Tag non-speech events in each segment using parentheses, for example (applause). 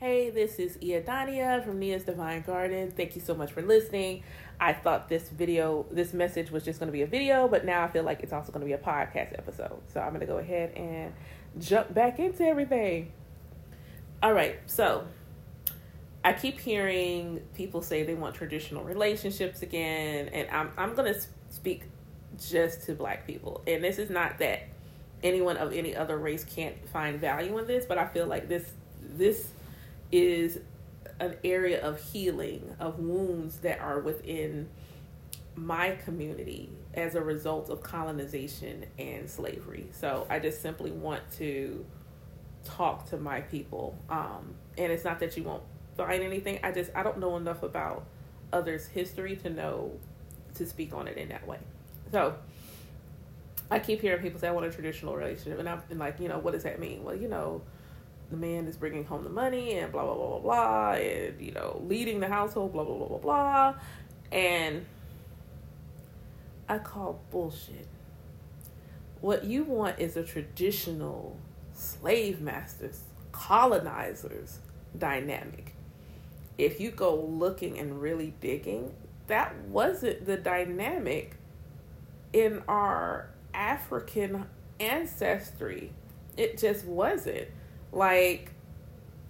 Hey, this is Iadania from Nia's Divine Garden. Thank you so much for listening. I thought this video, this message was just going to be a video, but now I feel like it's also going to be a podcast episode. So I'm going to go ahead and jump back into everything. All right, so I keep hearing people say they want traditional relationships again, and I'm I'm going to speak just to black people. And this is not that anyone of any other race can't find value in this, but I feel like this this is an area of healing of wounds that are within my community as a result of colonization and slavery. So I just simply want to talk to my people. Um, and it's not that you won't find anything. I just I don't know enough about others' history to know to speak on it in that way. So I keep hearing people say I want a traditional relationship, and I'm like, you know, what does that mean? Well, you know, the man is bringing home the money and blah blah blah blah blah and you know leading the household blah blah blah blah blah. And i call bullshit. What you want is a traditional slave masters colonizers dynamic. If you go looking and really digging that wasn't the dynamic in our african ancestry. It just wasn't like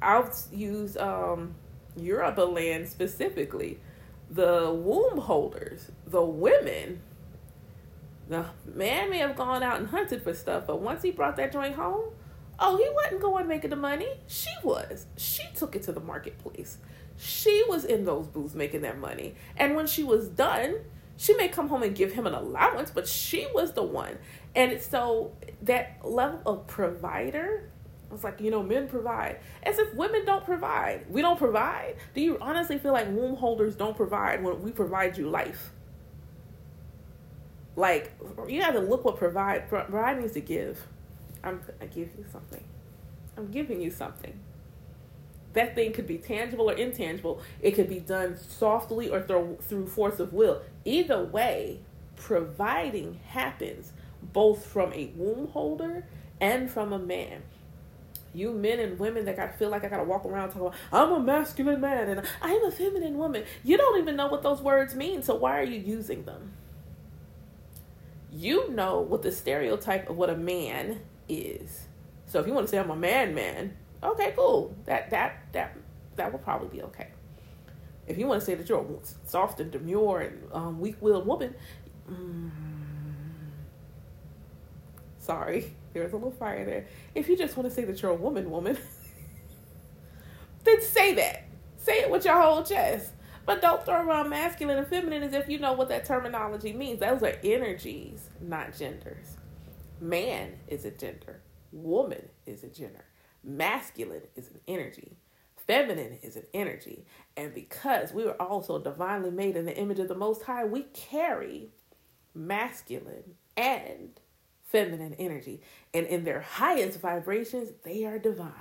I'll use um Yoruba land specifically. The womb holders, the women, the man may have gone out and hunted for stuff, but once he brought that joint home, oh, he wasn't going making the money. She was. She took it to the marketplace. She was in those booths making that money. And when she was done, she may come home and give him an allowance, but she was the one. And it's so that level of provider it's like, you know, men provide. As if women don't provide. We don't provide. Do you honestly feel like womb holders don't provide when we provide you life? Like, you have to look what provide provide needs to give. I'm I give you something. I'm giving you something. That thing could be tangible or intangible. It could be done softly or through through force of will. Either way, providing happens both from a womb holder and from a man you men and women that I feel like I gotta walk around talking about I'm a masculine man and I'm a feminine woman. You don't even know what those words mean, so why are you using them? You know what the stereotype of what a man is. So if you want to say I'm a man man, okay, cool. That that that that will probably be okay. If you want to say that you're a soft and demure and um, weak-willed woman, mm, sorry there's a little fire there. If you just want to say that you're a woman, woman, (laughs) then say that. Say it with your whole chest. But don't throw around masculine and feminine as if you know what that terminology means. Those are energies, not genders. Man is a gender. Woman is a gender. Masculine is an energy. Feminine is an energy. And because we were also divinely made in the image of the Most High, we carry masculine and feminine energy. And in their highest vibrations, they are divine.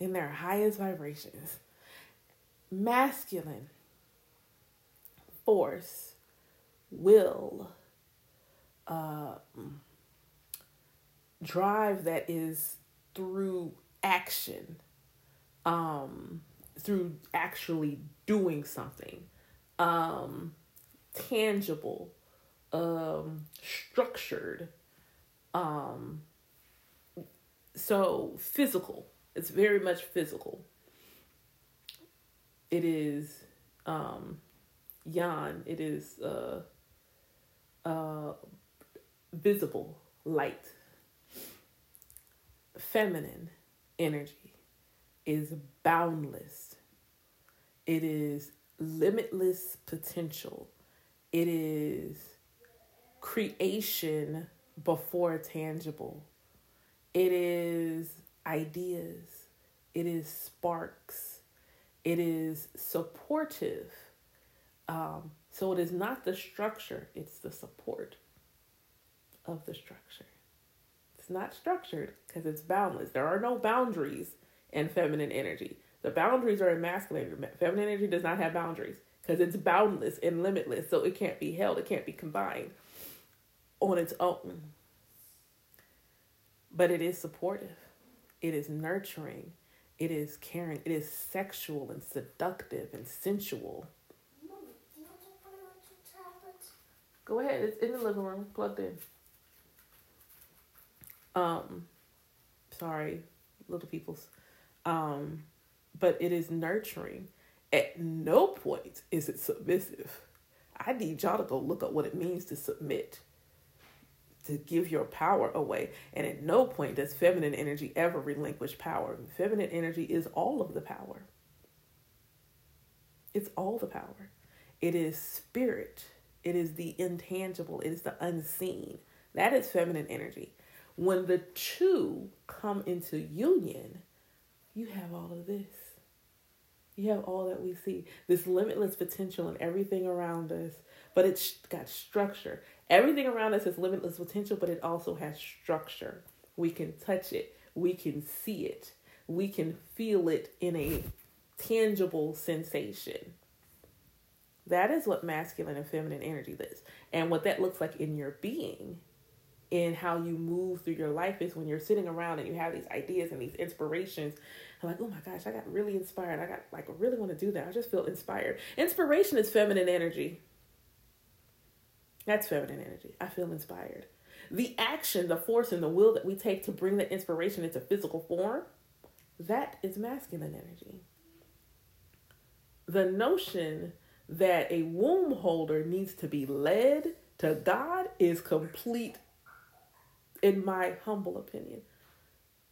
In their highest vibrations, masculine force, will, uh, drive that is through action, um, through actually doing something, um, tangible, um, structured, um so physical. It's very much physical. It is um yang it is uh uh visible light. Feminine energy is boundless. It is limitless potential. It is creation before tangible. It is ideas, it is sparks, it is supportive. Um, so it is not the structure, it's the support of the structure. It's not structured because it's boundless. There are no boundaries in feminine energy. The boundaries are in masculine. Feminine energy does not have boundaries because it's boundless and limitless. So it can't be held, it can't be combined on its own. But it is supportive, it is nurturing, It is caring. It is sexual and seductive and sensual. Mom, do you want to put on two tablets? Go ahead. It's in the living room, plugged in. Um, sorry, little peoples. Um, but it is nurturing. At no point is it submissive. I need y'all to go look up what it means to submit, to give your power away. And at no point does feminine energy ever relinquish power. Feminine energy is all of the power. It's all the power. It is spirit. It is the intangible. It is the unseen. That is feminine energy. When the two come into union, you have all of this. You have all that we see, this limitless potential in everything around us, but it's got structure. Everything around us has limitless potential, but it also has structure. We can touch it, we can see it, we can feel it in a tangible sensation. That is what masculine and feminine energy is. And what that looks like in your being, in how you move through your life, is when you're sitting around and you have these ideas and these inspirations I'm like, oh my gosh, I got really inspired. I got like, I really want to do that. I just feel inspired. Inspiration is feminine energy. That's feminine energy. I feel inspired. The action, the force, and the will that we take to bring that inspiration into physical form, that is masculine energy. The notion that a womb holder needs to be led to God is complete, in my humble opinion.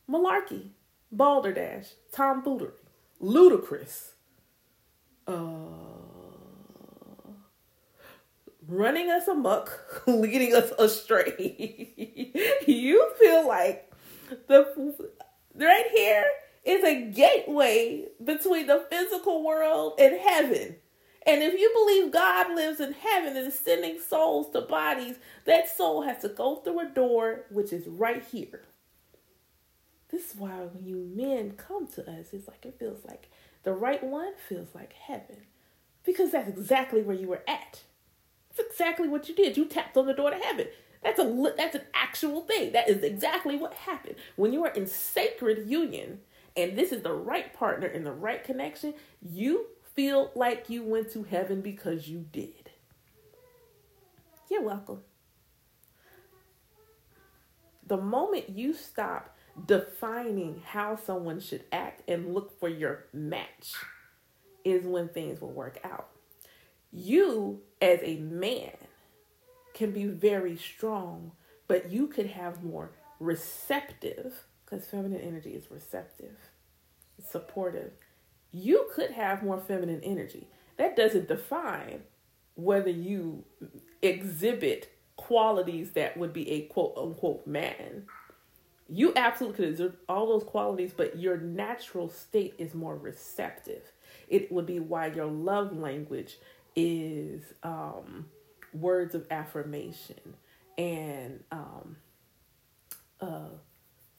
Malarkey balderdash, tomfoolery, ludicrous, uh, running us amok, (laughs) leading us astray. (laughs) you feel like the right here is a gateway between the physical world and heaven. And if you believe God lives in heaven and is sending souls to bodies, that soul has to go through a door which is right here. This is why when you men come to us, it's like it feels like the right one feels like heaven. Because that's exactly where you were at. That's exactly what you did. You tapped on the door to heaven. That's a that's an actual thing. That is exactly what happened. When you are in sacred union and this is the right partner and the right connection, you feel like you went to heaven because you did. You're welcome. The moment you stop defining how someone should act and look for your match is when things will work out. You, as a man, can be very strong, but you could have more receptive, because feminine energy is receptive, supportive. You could have more feminine energy. That doesn't define whether you exhibit qualities that would be a quote unquote man you absolutely could exert all those qualities, but your natural state is more receptive. It would be why your love language is um, words of affirmation and um,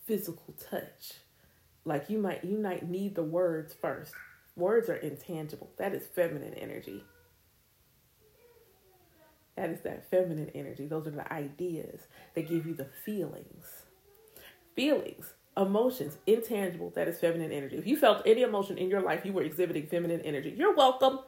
physical touch. Like you might you might need the words first. Words are intangible. That is feminine energy. That is that feminine energy. Those are the ideas that give you the feelings feelings, emotions, intangible, that is feminine energy. If you felt any emotion in your life, you were exhibiting feminine energy. You're welcome.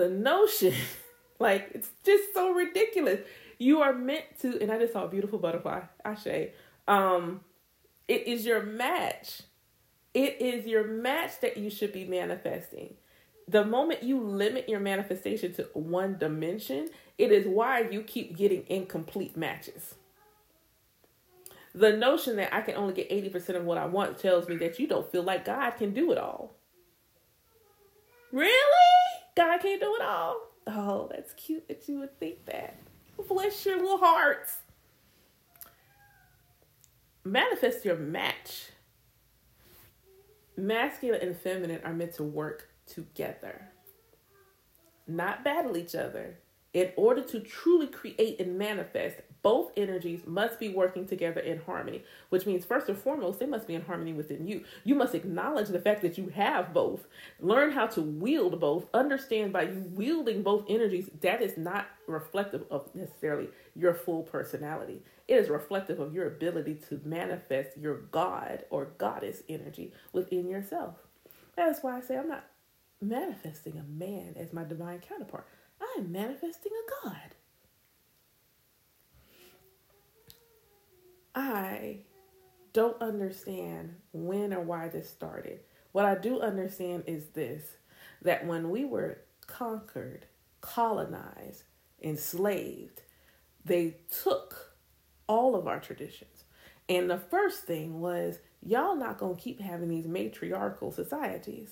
The notion, (laughs) like, it's just so ridiculous. You are meant to, and I just saw a beautiful butterfly, Ashe. Um, it is your match. It is your match that you should be manifesting the moment you limit your manifestation to one dimension, it is why you keep getting incomplete matches. The notion that I can only get 80% of what I want tells me that you don't feel like God can do it all. Really? God can't do it all? Oh, that's cute that you would think that. Bless your little hearts. Manifest your match. Masculine and feminine are meant to work together, not battle each other, in order to truly create and manifest both energies must be working together in harmony, which means first and foremost, they must be in harmony within you. You must acknowledge the fact that you have both, learn how to wield both, understand by you wielding both energies, that is not reflective of necessarily your full personality. It is reflective of your ability to manifest your God or goddess energy within yourself. That's why I say I'm not manifesting a man as my divine counterpart. I am manifesting a God. I don't understand when or why this started. What I do understand is this that when we were conquered, colonized, enslaved, they took all of our traditions. And the first thing was, y'all not to keep having these matriarchal societies.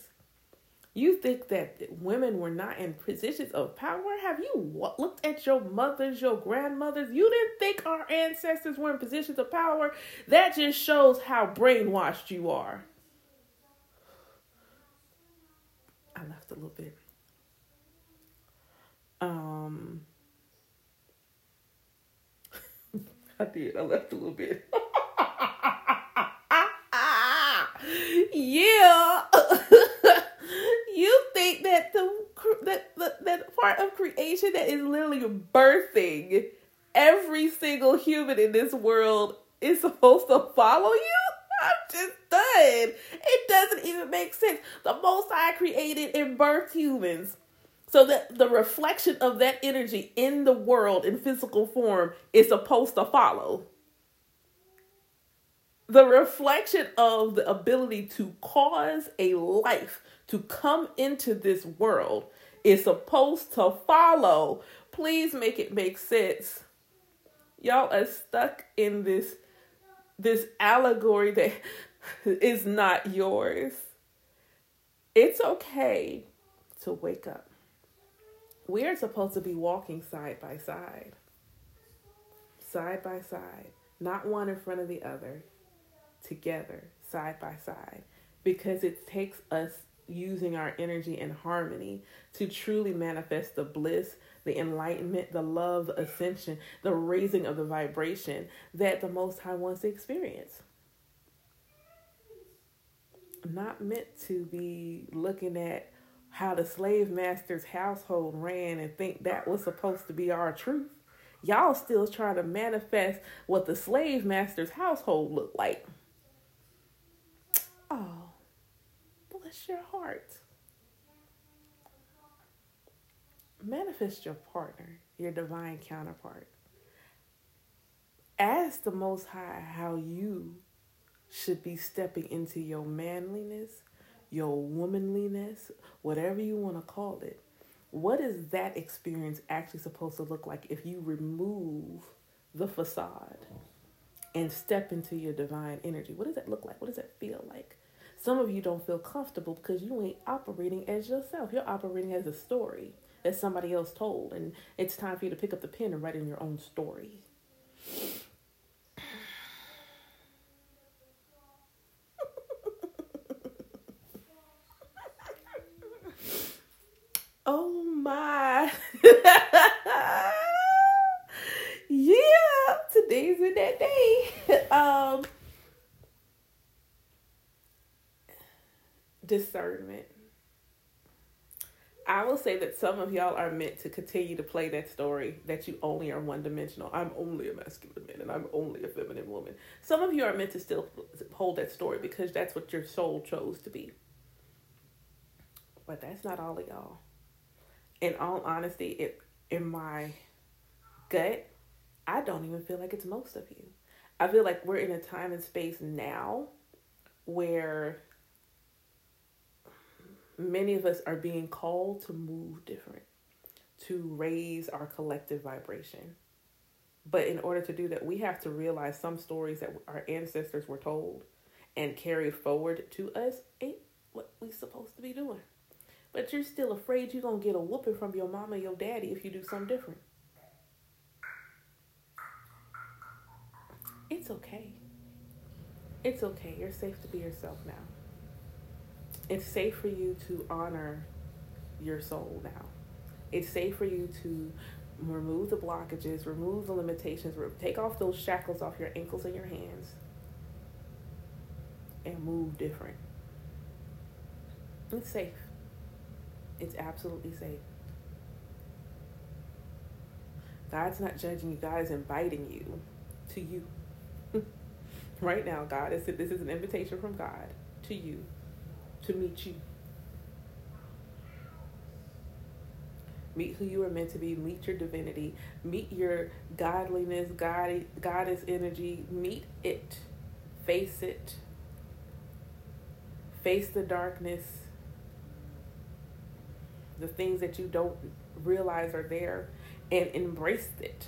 You think that women were not in positions of power? Have you looked at your mothers, your grandmothers? You didn't think our ancestors were in positions of power? That just shows how brainwashed you are. I left a little bit. Um, (laughs) I did. I left a little bit. (laughs) yeah. (laughs) you think that the that, that that part of creation that is literally birthing every single human in this world is supposed to follow you? I'm just done. It doesn't even make sense. The Most High created and birthed humans. So that the reflection of that energy in the world in physical form is supposed to follow. The reflection of the ability to cause a life to come into this world is supposed to follow. Please make it make sense. Y'all are stuck in this this allegory that (laughs) is not yours. It's okay to wake up. We are supposed to be walking side by side. Side by side, not one in front of the other, together, side by side, because it takes us using our energy in harmony to truly manifest the bliss, the enlightenment, the love, the ascension, the raising of the vibration that the Most High wants to experience. Not meant to be looking at how the slave master's household ran and think that was supposed to be our truth. Y'all still trying to manifest what the slave master's household looked like. Oh, Bless your heart. Manifest your partner, your divine counterpart. Ask the Most High how you should be stepping into your manliness, your womanliness, whatever you want to call it. What is that experience actually supposed to look like if you remove the facade and step into your divine energy? What does that look like? What does that feel like? Some of you don't feel comfortable because you ain't operating as yourself. You're operating as a story that somebody else told. And it's time for you to pick up the pen and write in your own story. oh my. yeah, today's in that day. Um discernment. I will say that some of y'all are meant to continue to play that story that you only are one dimensional. I'm only a masculine man and I'm only a feminine woman. Some of you are meant to still hold that story because that's what your soul chose to be. But that's not all of y'all. In all honesty, it in my gut, I don't even feel like it's most of you. I feel like we're in a time and space now where many of us are being called to move different, to raise our collective vibration. But in order to do that, we have to realize some stories that our ancestors were told and carried forward to us ain't what we supposed to be doing. But you're still afraid you're going to get a whooping from your mama your daddy if you do something different. It's okay. It's okay. You're safe to be yourself now it's safe for you to honor your soul now. It's safe for you to remove the blockages, remove the limitations, take off those shackles off your ankles and your hands, and move different. It's safe. It's absolutely safe. God's not judging you, God is inviting you to you. (laughs) right now, God is this is an invitation from God to you to meet you. Meet who you are meant to be, meet your divinity, meet your godliness, God goddess energy, meet it. Face it. Face the darkness. The things that you don't realize are there and embrace it.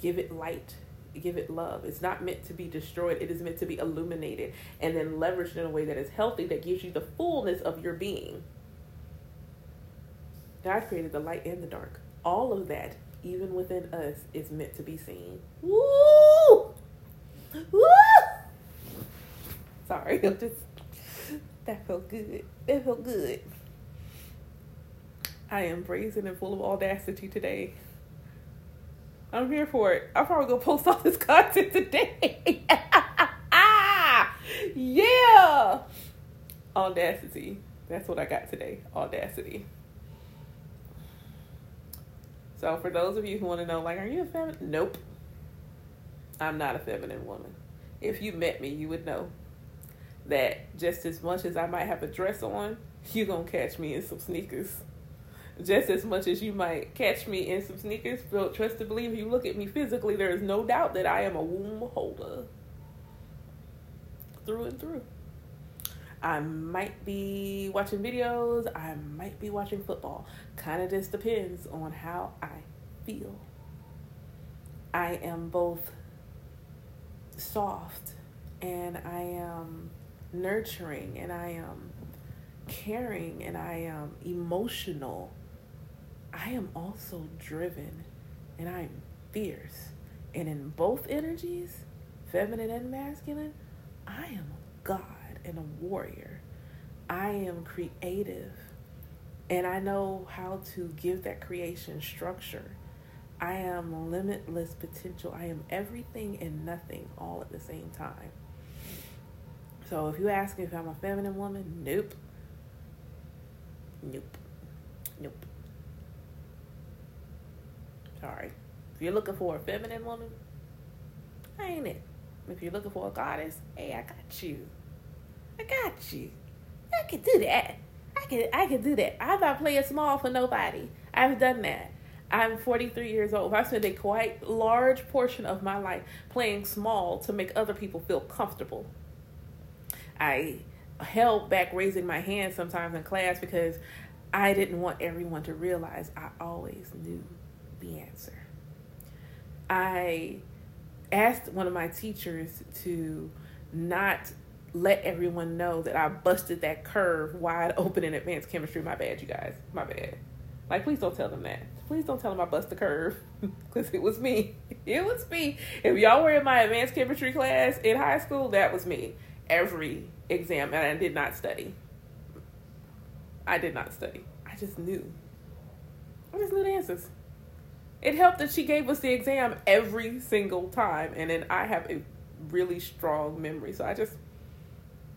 Give it light. Give it love. It's not meant to be destroyed. It is meant to be illuminated and then leveraged in a way that is healthy, that gives you the fullness of your being. God created the light and the dark. All of that, even within us, is meant to be seen. Woo! Woo! Sorry, (laughs) I'm just that felt good. That felt good. I am brazen and full of audacity today. I'm here for it. I'm probably gonna post all this (laughs) content today. (laughs) yeah. Audacity. That's what I got today. Audacity. So for those of you who want to know, like, are you a feminine? Nope. I'm not a feminine woman. If you met me, you would know that just as much as I might have a dress on, you gonna catch me in some sneakers just as much as you might catch me in some sneakers. But trust to believe, if you look at me physically, there is no doubt that I am a womb holder through and through. I might be watching videos, I might be watching football. Kind of just depends on how I feel. I am both soft and I am nurturing and I am caring and I am emotional I am also driven and I'm fierce. And in both energies, feminine and masculine, I am a god and a warrior. I am creative and I know how to give that creation structure. I am limitless potential. I am everything and nothing all at the same time. So if you ask me if I'm a feminine woman, nope. Nope. Nope. Sorry. If you're looking for a feminine woman, I ain't it. If you're looking for a goddess, hey, I got you. I got you. I can do that. I can I can do that. I'm not playing small for nobody. I've done that. I'm 43 years old. I spent a quite large portion of my life playing small to make other people feel comfortable. I held back raising my hand sometimes in class because I didn't want everyone to realize I always knew the answer. I asked one of my teachers to not let everyone know that I busted that curve wide open in advanced chemistry. My bad, you guys. My bad. Like, please don't tell them that. Please don't tell them I bust the curve (laughs) because it was me. (laughs) It was me. If y'all were in my advanced chemistry class in high school, that was me. Every exam, and I did not study. I did not study. I just knew. I just knew the answers it helped that she gave us the exam every single time and then i have a really strong memory so i just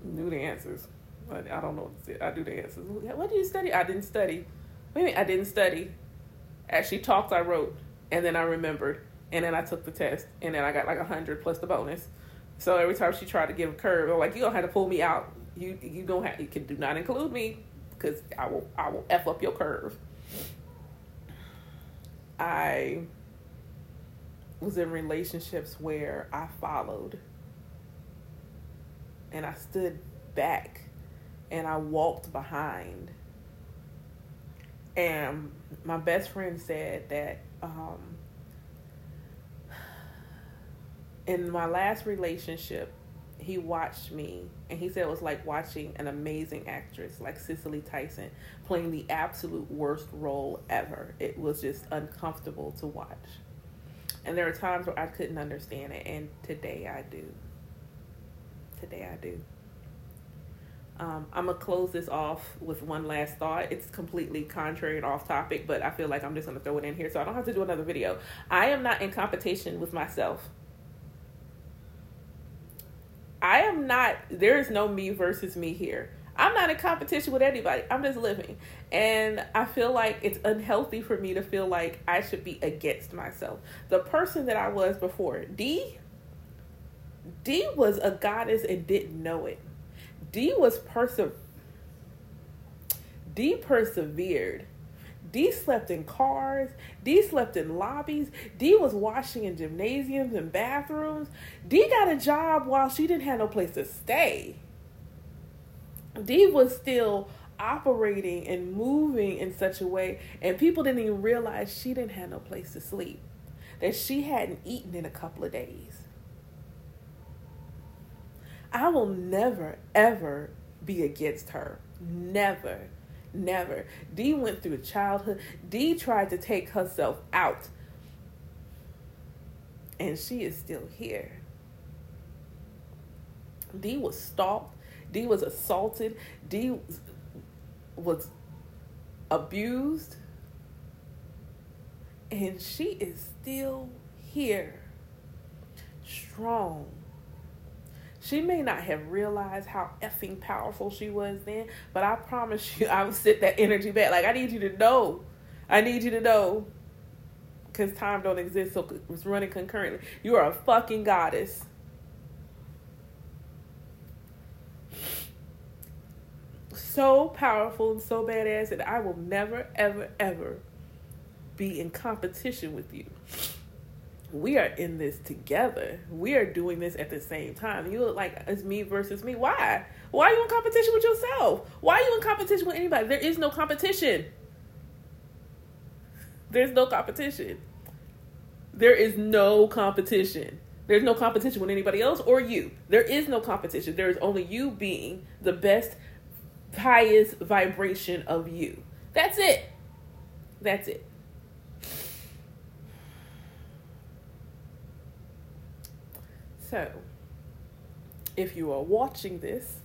knew the answers i, I don't know i do the answers. What did you study? I didn't study. Wait a i didn't study? As she talked i wrote and then i remembered and then i took the test and then i got like a 100 plus the bonus. So every time she tried to give a curve i'm like you don't have to pull me out. You you don't have you can do not include me because i will i will f up your curve I was in relationships where I followed and I stood back and I walked behind. And my best friend said that um, (sighs) in my last relationship, he watched me and he said it was like watching an amazing actress like Cicely Tyson playing the absolute worst role ever. It was just uncomfortable to watch. And there are times where I couldn't understand it and today I do. Today I do. Um, I'm gonna close this off with one last thought. It's completely contrary and off topic, but I feel like I'm just gonna throw it in here so I don't have to do another video. I am not in competition with myself. I am not, there is no me versus me here. I'm not in competition with anybody. I'm just living. And I feel like it's unhealthy for me to feel like I should be against myself. The person that I was before, D, D was a goddess and didn't know it. D was perse- D persevered. D slept in cars. D slept in lobbies. D was washing in gymnasiums and bathrooms. D got a job while she didn't have no place to stay. D was still operating and moving in such a way, and people didn't even realize she didn't have no place to sleep, that she hadn't eaten in a couple of days. I will never, ever be against her. Never, never. D went through childhood. D tried to take herself out, and she is still here. D was stalked. D was assaulted. D was abused. And she is still here, strong. She may not have realized how effing powerful she was then, but I promise you, I will sit that energy back. Like, I need you to know. I need you to know. Because time don't exist, so it's running concurrently. You are a fucking goddess. so powerful and so badass that I will never, ever, ever be in competition with you. We are in this together. We are doing this at the same time. You look like it's me versus me. Why? Why are you in competition with yourself? Why are you in competition with anybody? There is no competition. There's no competition. There is no competition. There's no competition with anybody else or you. There is no competition. There is only you being the best highest vibration of you. That's it. That's it. So, if you are watching this,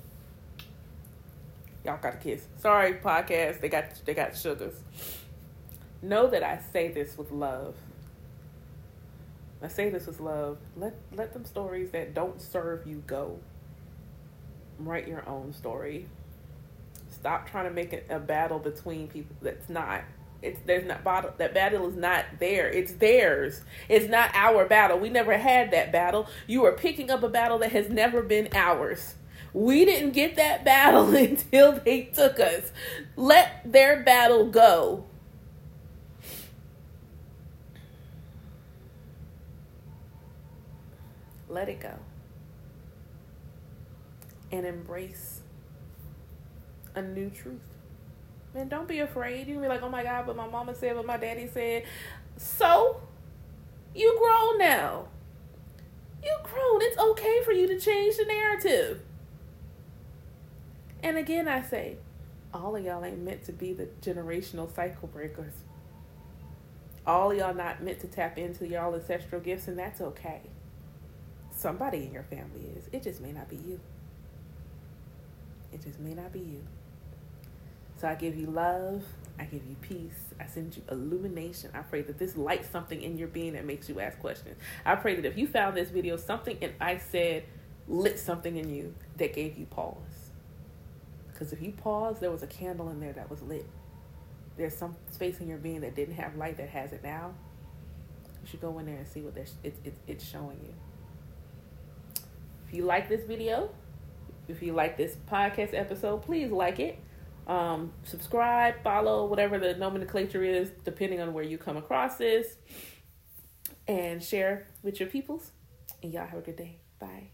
y'all got a kiss. Sorry, podcast. They got they got sugars. Know that I say this with love. I say this with love. Let let them stories that don't serve you go. Write your own story. Stop trying to make it a battle between people that's not. It's there's not battle. That battle is not there. It's theirs. It's not our battle. We never had that battle. You are picking up a battle that has never been ours. We didn't get that battle (laughs) until they took us. Let their battle go. Let it go. And embrace a new truth. And don't be afraid. You can be like, oh my God, but my mama said, but my daddy said. So, you grown now. You grown. It's okay for you to change the narrative. And again, I say, all of y'all ain't meant to be the generational cycle breakers. All of y'all not meant to tap into y'all ancestral gifts, and that's okay. Somebody in your family is. It just may not be you. It just may not be you. So I give you love. I give you peace. I send you illumination. I pray that this lights something in your being that makes you ask questions. I pray that if you found this video, something and I said lit something in you that gave you pause. Because if you pause, there was a candle in there that was lit. There's some space in your being that didn't have light that has it now. You should go in there and see what it's, it's, it's showing you. If you like this video, if you like this podcast episode, please like it. Um, subscribe, follow, whatever the nomenclature is, depending on where you come across this, and share with your peoples. And y'all have a good day. Bye.